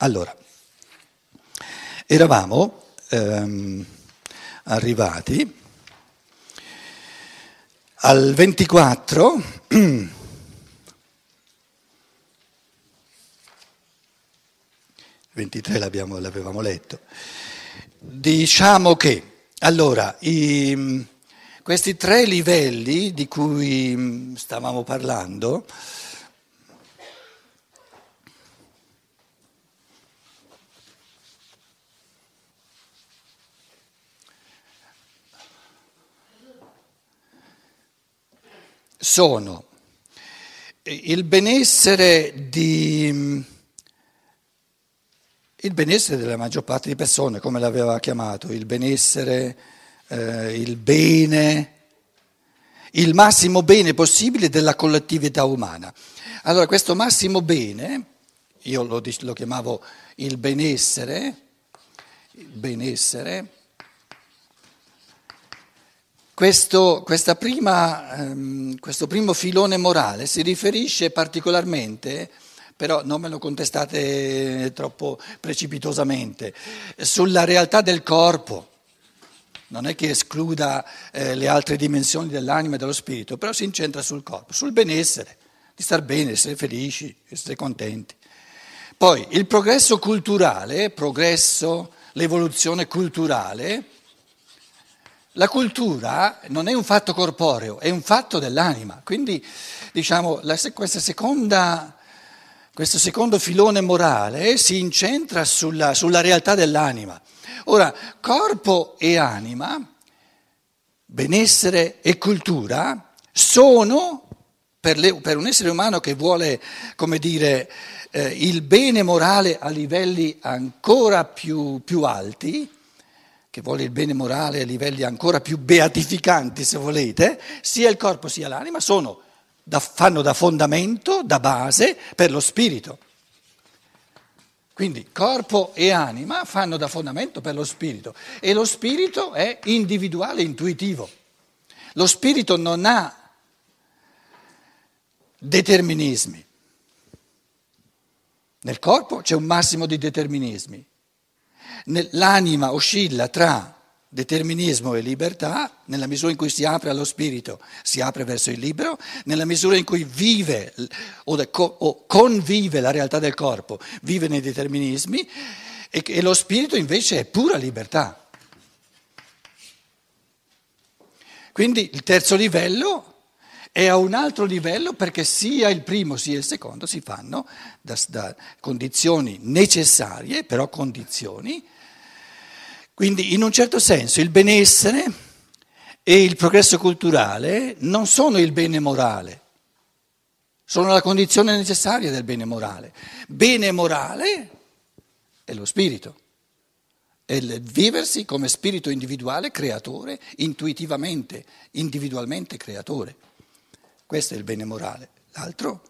Allora, eravamo ehm, arrivati al 24, 23 l'avevamo letto, diciamo che, allora, i, questi tre livelli di cui stavamo parlando, sono il benessere, di, il benessere della maggior parte di persone, come l'aveva chiamato, il benessere, eh, il bene, il massimo bene possibile della collettività umana. Allora questo massimo bene, io lo, lo chiamavo il benessere, il benessere questo, prima, ehm, questo primo filone morale si riferisce particolarmente però non me lo contestate troppo precipitosamente, sulla realtà del corpo. Non è che escluda eh, le altre dimensioni dell'anima e dello spirito, però si incentra sul corpo, sul benessere, di star bene, essere felici, essere contenti. Poi il progresso culturale, progresso, l'evoluzione culturale, la cultura non è un fatto corporeo, è un fatto dell'anima. Quindi, diciamo, la, seconda, questo secondo filone morale si incentra sulla, sulla realtà dell'anima. Ora, corpo e anima, benessere e cultura sono, per, le, per un essere umano che vuole, come dire, eh, il bene morale a livelli ancora più, più alti, che vuole il bene morale a livelli ancora più beatificanti, se volete, sia il corpo sia l'anima sono, da, fanno da fondamento, da base per lo spirito. Quindi corpo e anima fanno da fondamento per lo spirito e lo spirito è individuale, intuitivo. Lo spirito non ha determinismi. Nel corpo c'è un massimo di determinismi, l'anima oscilla tra determinismo e libertà nella misura in cui si apre allo spirito, si apre verso il libero, nella misura in cui vive o, convive la realtà del corpo, vive nei determinismi e, lo spirito invece è pura libertà. Quindi il terzo livello è a un altro livello perché sia il primo sia il secondo si fanno da, da condizioni necessarie, però condizioni. Quindi in un certo senso il benessere e il progresso culturale non sono il bene morale, sono la condizione necessaria del bene morale. Bene morale è lo spirito, è il viversi come spirito individuale creatore, intuitivamente, individualmente creatore. Questo è il bene morale. L'altro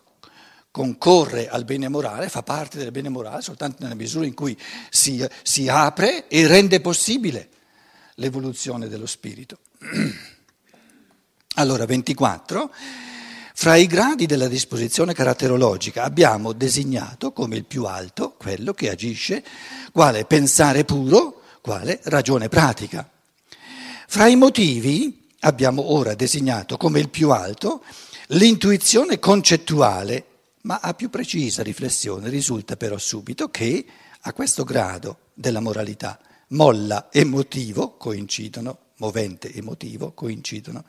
concorre al bene morale, fa parte del bene morale soltanto nella misura in cui si, si apre e rende possibile l'evoluzione dello spirito. Allora, 24. Fra i gradi della disposizione caratterologica abbiamo designato come il più alto quello che agisce quale pensare puro, quale ragione pratica. Fra i motivi abbiamo ora designato come il più alto L'intuizione concettuale, ma a più precisa riflessione, risulta però subito che a questo grado della moralità molla e motivo coincidono, movente e motivo coincidono,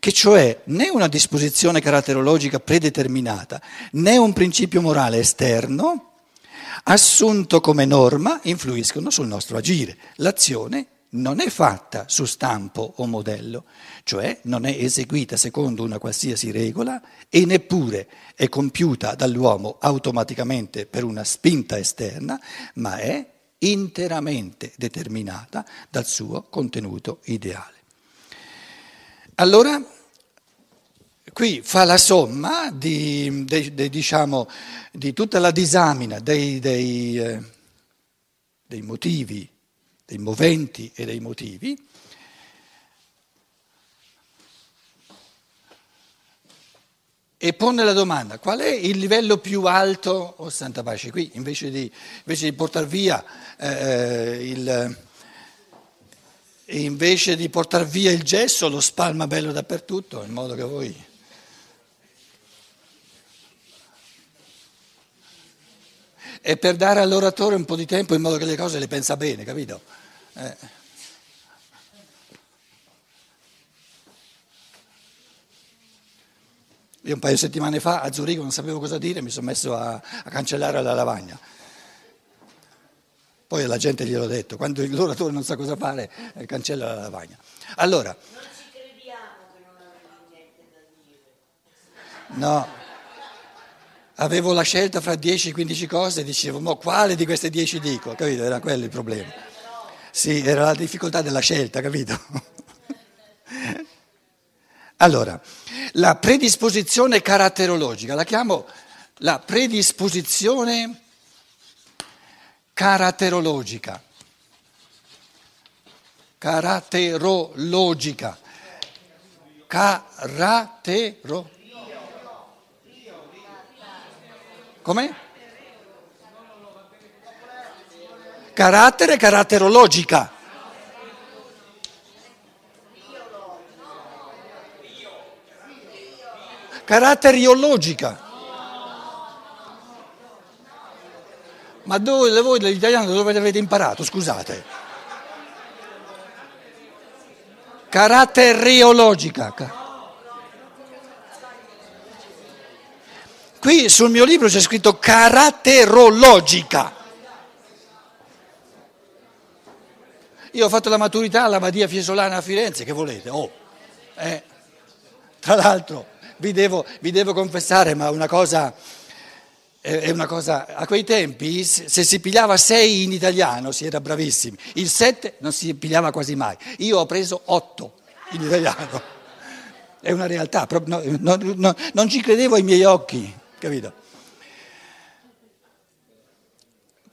che cioè né una disposizione caratterologica predeterminata né un principio morale esterno, assunto come norma, influiscono sul nostro agire. L'azione non è fatta su stampo o modello, cioè non è eseguita secondo una qualsiasi regola e neppure è compiuta dall'uomo automaticamente per una spinta esterna, ma è interamente determinata dal suo contenuto ideale. Allora, qui fa la somma di, de, de, diciamo, di tutta la disamina dei, dei, eh, dei motivi dei moventi e dei motivi, e pone la domanda, qual è il livello più alto, oh santa pace, qui invece di, invece di portare via eh, il... invece di portare via il gesso lo spalma bello dappertutto, in modo che voi... E per dare all'oratore un po' di tempo in modo che le cose le pensa bene, capito? Eh. Io un paio di settimane fa a Zurigo non sapevo cosa dire, mi sono messo a, a cancellare la lavagna. Poi alla gente gliel'ho detto, quando l'oratore non sa cosa fare, eh, cancella la lavagna. Allora, non ci crediamo che non avevi niente da dire. No, avevo la scelta fra 10-15 cose e dicevo, ma quale di queste 10 dico? Capito? Era quello il problema. Sì, era la difficoltà della scelta, capito? Allora, la predisposizione caratterologica, la chiamo la predisposizione caratterologica. Caratterologica. Caratero. Come? Carattere caratterologica. caratteriologica. Ma dove voi l'italiano dove l'avete imparato? Scusate. Caratteriologica. Qui sul mio libro c'è scritto caratterologica. Io ho fatto la maturità alla Badia Fiesolana a Firenze, che volete? Oh, eh. Tra l'altro vi devo, vi devo confessare, ma una cosa, è una cosa, a quei tempi se si pigliava sei in italiano si era bravissimi, il sette non si pigliava quasi mai, io ho preso otto in italiano, è una realtà, no, no, no, non ci credevo ai miei occhi, capito?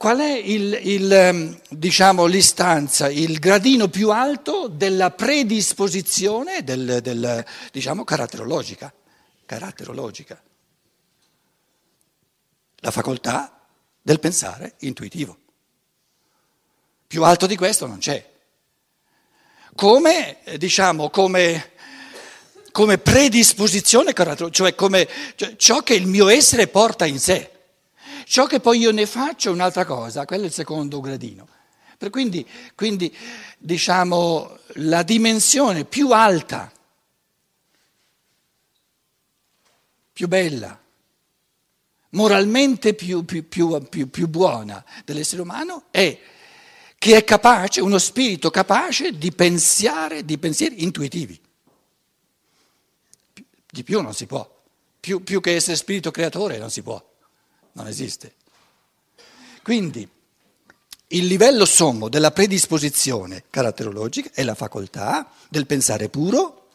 Qual è il, il, ehm, diciamo, l'istanza, il gradino più alto della predisposizione del, del, diciamo, caratterologica? caratterologica, la facoltà del pensare intuitivo. Più alto di questo non c'è. Come, diciamo, come, come predisposizione cioè come cioè ciò che il mio essere porta in sé. Ciò che poi io ne faccio è un'altra cosa, quello è il secondo gradino. Quindi, quindi, diciamo, la dimensione più alta più bella, moralmente più, più, più, più buona dell'essere umano è che è capace, uno spirito capace di pensare, di pensieri intuitivi. Di più non si può, più, più che essere spirito creatore non si può, non esiste. Quindi il livello sommo della predisposizione caratterologica è la facoltà del pensare puro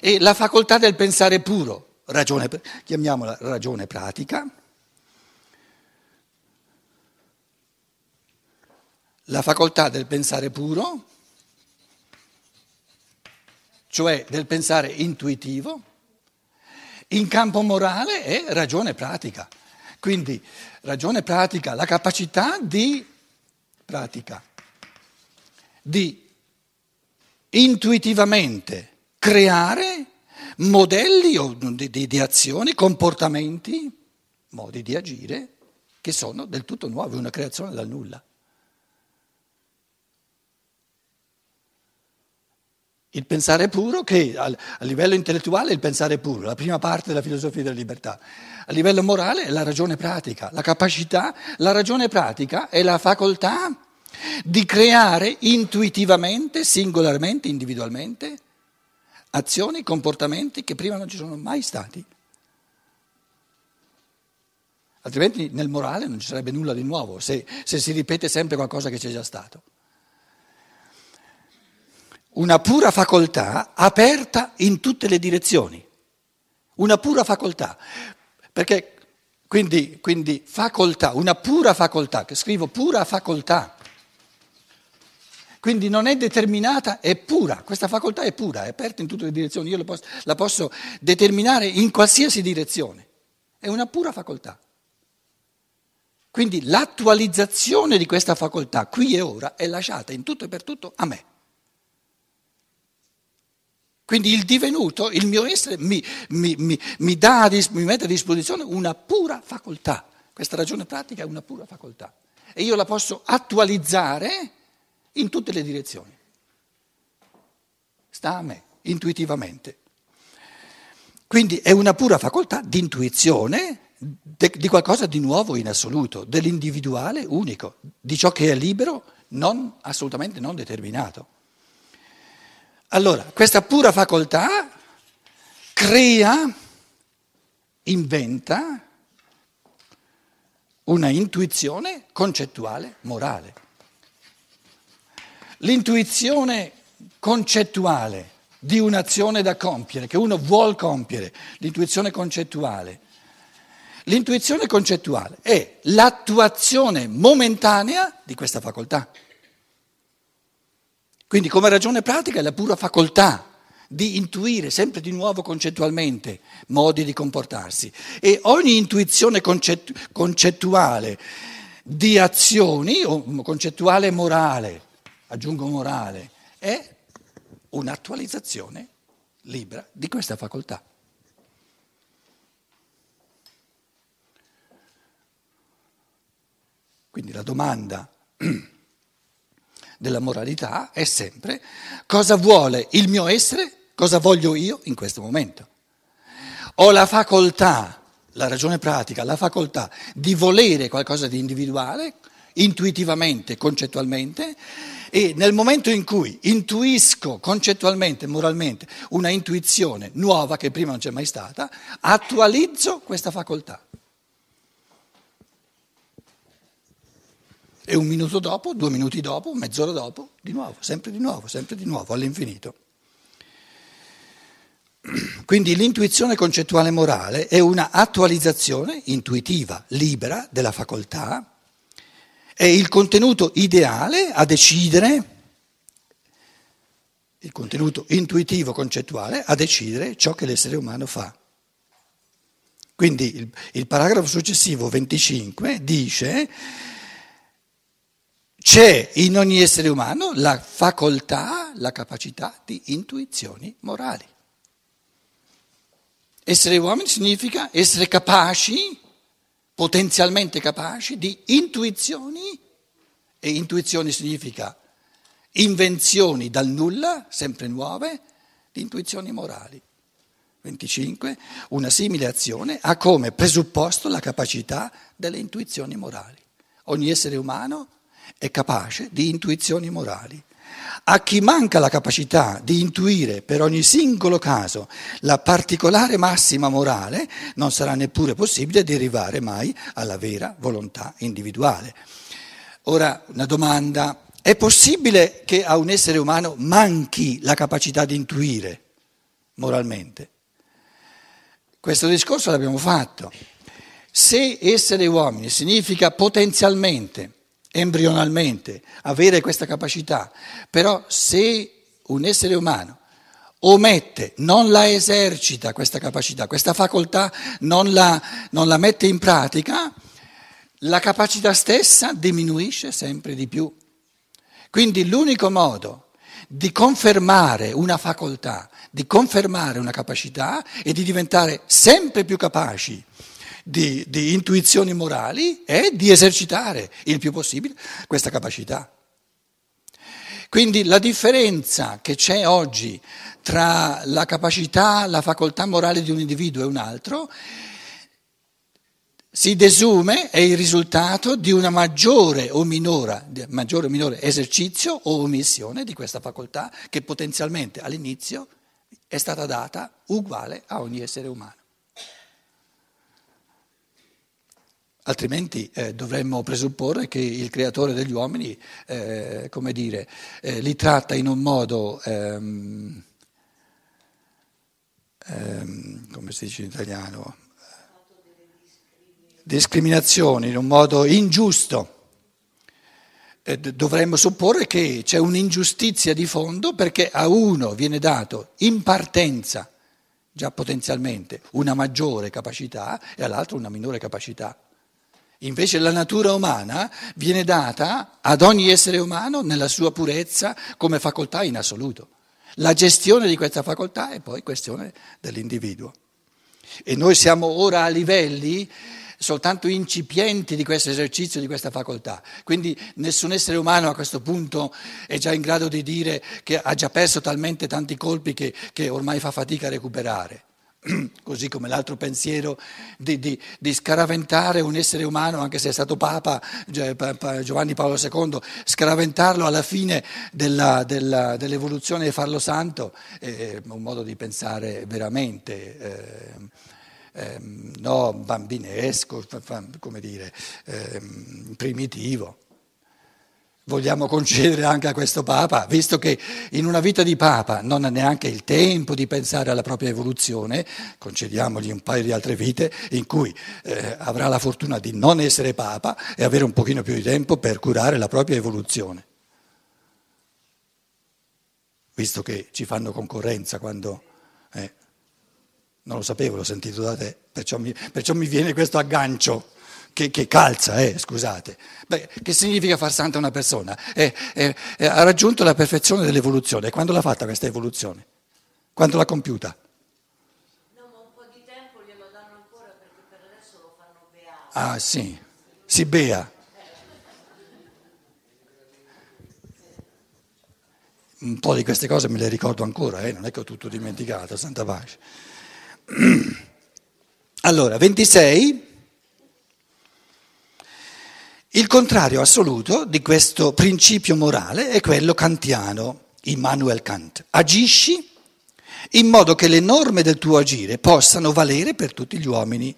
e la facoltà del pensare puro ragione, chiamiamola ragione pratica, la facoltà del pensare puro, cioè del pensare intuitivo, in campo morale è ragione pratica. Quindi ragione pratica, la capacità di pratica, di intuitivamente creare modelli di, di, di azioni, comportamenti, modi di agire che sono del tutto nuovi, una creazione dal nulla. Il pensare puro, che a livello intellettuale è il pensare puro, la prima parte della filosofia della libertà. A livello morale è la ragione pratica, la capacità, la ragione pratica è la facoltà di creare intuitivamente, singolarmente, individualmente, azioni, comportamenti che prima non ci sono mai stati. Altrimenti nel morale non ci sarebbe nulla di nuovo, se, se si ripete sempre qualcosa che c'è già stato. Una pura facoltà aperta in tutte le direzioni, una pura facoltà, perché quindi, quindi facoltà, una pura facoltà, che scrivo pura facoltà, Quindi non è determinata, è pura, questa facoltà è pura, è aperta in tutte le direzioni, io posso, la posso determinare in qualsiasi direzione, è una pura facoltà. Quindi l'attualizzazione di questa facoltà qui e ora è lasciata in tutto e per tutto a me. Quindi il divenuto, il mio essere, mi, mi, mi, mi, dà, mette a disposizione una pura facoltà. Questa ragione pratica è una pura facoltà. E io la posso attualizzare in tutte le direzioni. Sta a me, intuitivamente. Quindi è una pura facoltà di intuizione di qualcosa di nuovo in assoluto, dell'individuale unico, di ciò che è libero, non, assolutamente non determinato. Allora, questa pura facoltà crea, inventa una intuizione concettuale morale. L'intuizione concettuale di un'azione da compiere, che uno vuole compiere, l'intuizione concettuale. L'intuizione concettuale è l'attuazione momentanea di questa facoltà. Quindi come ragione pratica è la pura facoltà di intuire sempre di nuovo concettualmente modi di comportarsi e ogni intuizione concettu- concettuale di azioni, o concettuale morale, aggiungo morale, è un'attualizzazione libera di questa facoltà. Quindi la domanda della moralità è sempre cosa vuole il mio essere, cosa voglio io in questo momento. Ho la facoltà, la ragione pratica, la facoltà di volere qualcosa di individuale, intuitivamente, concettualmente, e nel momento in cui intuisco concettualmente, moralmente, una intuizione nuova che prima non c'è mai stata, attualizzo questa facoltà. E un minuto dopo, due minuti dopo, mezz'ora dopo, di nuovo, sempre di nuovo, sempre di nuovo, all'infinito. Quindi l'intuizione concettuale morale è una attualizzazione intuitiva, libera della facoltà, è il contenuto ideale a decidere, il contenuto intuitivo concettuale a decidere ciò che l'essere umano fa. Quindi il, il paragrafo successivo 25 dice c'è in ogni essere umano la facoltà, la capacità di intuizioni morali. Essere uomini significa essere capaci, potenzialmente capaci, di intuizioni, e intuizioni significa invenzioni dal nulla, sempre nuove, di intuizioni morali. 25. Una simile azione ha come presupposto la capacità delle intuizioni morali. Ogni essere umano è capace di intuizioni morali. A chi manca la capacità di intuire per ogni singolo caso la particolare massima morale, non sarà neppure possibile derivare mai alla vera volontà individuale. Ora, una domanda. È possibile che a un essere umano manchi la capacità di intuire moralmente? Questo discorso l'abbiamo fatto. Se essere uomini significa potenzialmente embrionalmente avere questa capacità, però se un essere umano omette, non la esercita questa capacità, questa facoltà non la, non la mette in pratica, la capacità stessa diminuisce sempre di più. Quindi l'unico modo di confermare una facoltà, di confermare una capacità e di diventare sempre più capaci di, di intuizioni morali è di esercitare il più possibile questa capacità. Quindi la differenza che c'è oggi tra la capacità, la facoltà morale di un individuo e un altro si desume è il risultato di una maggiore o minore, maggiore o minore esercizio o omissione di questa facoltà che potenzialmente all'inizio è stata data uguale a ogni essere umano. Altrimenti eh, dovremmo presupporre che il creatore degli uomini, eh, come dire, eh, li tratta in un modo, ehm, ehm, come si dice in italiano, discriminazione, in un modo ingiusto. eh, dovremmo supporre che c'è un'ingiustizia di fondo perché a uno viene dato in partenza, già potenzialmente, una maggiore capacità e all'altro una minore capacità. Invece la natura umana viene data ad ogni essere umano nella sua purezza come facoltà in assoluto. La gestione di questa facoltà è poi questione dell'individuo. E noi siamo ora a livelli soltanto incipienti di questo esercizio, di questa facoltà. Quindi nessun essere umano a questo punto è già in grado di dire che ha già perso talmente tanti colpi che, che ormai fa fatica a recuperare. Così come l'altro pensiero di, di, di, scaraventare un essere umano, anche se è stato Papa Giovanni Paolo II, scaraventarlo alla fine della, della, dell'evoluzione e farlo santo è un modo di pensare veramente. Eh, ehm, no, bambinesco, come dire, ehm, primitivo. Vogliamo concedere anche a questo Papa, visto che in una vita di Papa non ha neanche il tempo di pensare alla propria evoluzione, concediamogli un paio di altre vite in cui eh, avrà la fortuna di non essere Papa e avere un pochino più di tempo per curare la propria evoluzione. Visto che ci fanno concorrenza quando... Eh, non lo sapevo, l'ho sentito da te, perciò mi, perciò mi viene questo aggancio che, che calza, eh, scusate. Beh, che significa far santa una persona? Eh, eh, eh, ha raggiunto la perfezione dell'evoluzione. Quando l'ha fatta questa evoluzione? Quando l'ha compiuta? No, ma un po' di tempo glielo danno ancora perché per adesso lo fanno beato. Ah sì, si bea. Un po' di queste cose me le ricordo ancora, eh? non è che ho tutto dimenticato, santa pace. Allora, 26. Il contrario assoluto di questo principio morale è quello kantiano, Immanuel Kant. Agisci in modo che le norme del tuo agire possano valere per tutti gli uomini.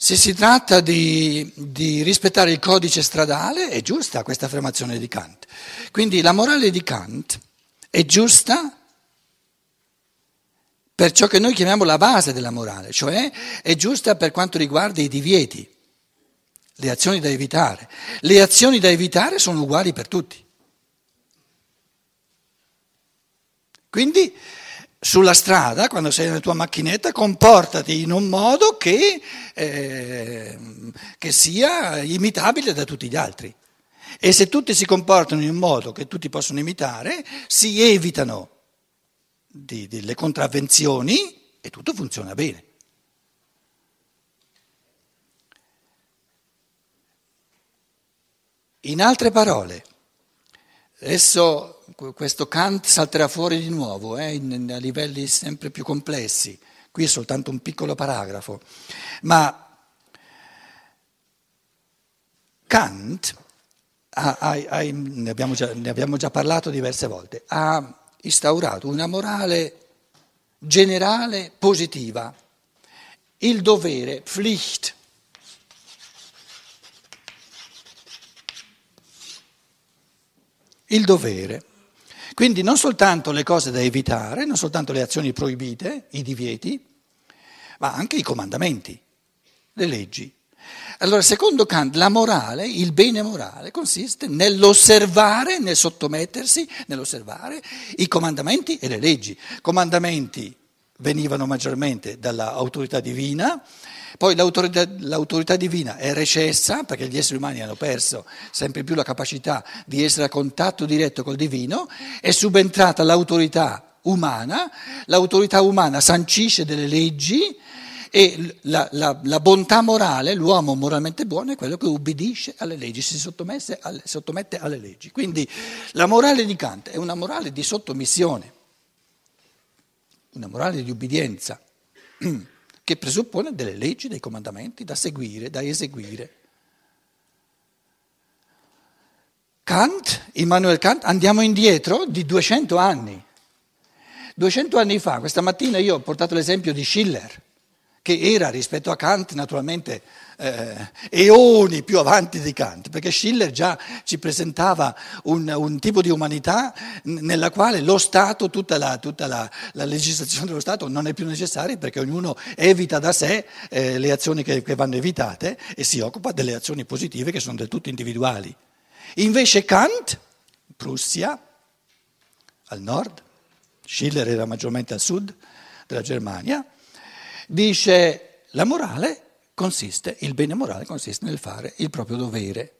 Se si tratta di, di, rispettare il codice stradale, è giusta questa affermazione di Kant. Quindi la morale di Kant è giusta per ciò che noi chiamiamo la base della morale, cioè è giusta per quanto riguarda i divieti, le azioni da evitare. Le azioni da evitare sono uguali per tutti. Quindi sulla strada, quando sei nella tua macchinetta, comportati in un modo che, eh, che, sia imitabile da tutti gli altri. E se tutti si comportano in un modo che tutti possono imitare, si evitano di, di, le contravvenzioni e tutto funziona bene. In altre parole, adesso questo Kant salterà fuori di nuovo eh, in, a livelli sempre più complessi. Qui è soltanto un piccolo paragrafo. Ma Kant, ha, ha, ha, ne, abbiamo già, ne abbiamo già parlato diverse volte, ha instaurato una morale generale positiva, il dovere, Pflicht. Il dovere. Quindi non soltanto le cose da evitare, non soltanto le azioni proibite, i divieti, ma anche i comandamenti, le leggi. Allora, secondo Kant, la morale, il bene morale, consiste nell'osservare, nel sottomettersi, nell'osservare i comandamenti e le leggi. Comandamenti venivano maggiormente dall'autorità divina, poi l'autorità, l'autorità, divina è recessa perché gli esseri umani hanno perso sempre più la capacità di essere a contatto diretto col divino, è subentrata l'autorità umana, l'autorità umana sancisce delle leggi e la, la, la bontà morale, l'uomo moralmente buono è quello che ubbidisce alle leggi, si alle, sottomette alle leggi. Quindi la morale di Kant è una morale di sottomissione, una morale di ubbidienza. che presuppone delle leggi, dei comandamenti da seguire, da eseguire. Kant, Immanuel Kant, andiamo indietro di 200 anni. 200 anni fa, questa mattina io ho portato l'esempio di Schiller, che era rispetto a Kant naturalmente eh, eoni più avanti di Kant, perché Schiller già ci presentava un, un tipo di umanità nella quale lo Stato, tutta, la, tutta la, la, legislazione dello Stato non è più necessaria perché ognuno evita da sé eh, le azioni che, che vanno evitate e si occupa delle azioni positive che sono del tutto individuali. Invece Kant, Prussia, al nord, Schiller era maggiormente al sud della Germania, dice la morale consiste, il bene morale consiste nel fare il proprio dovere.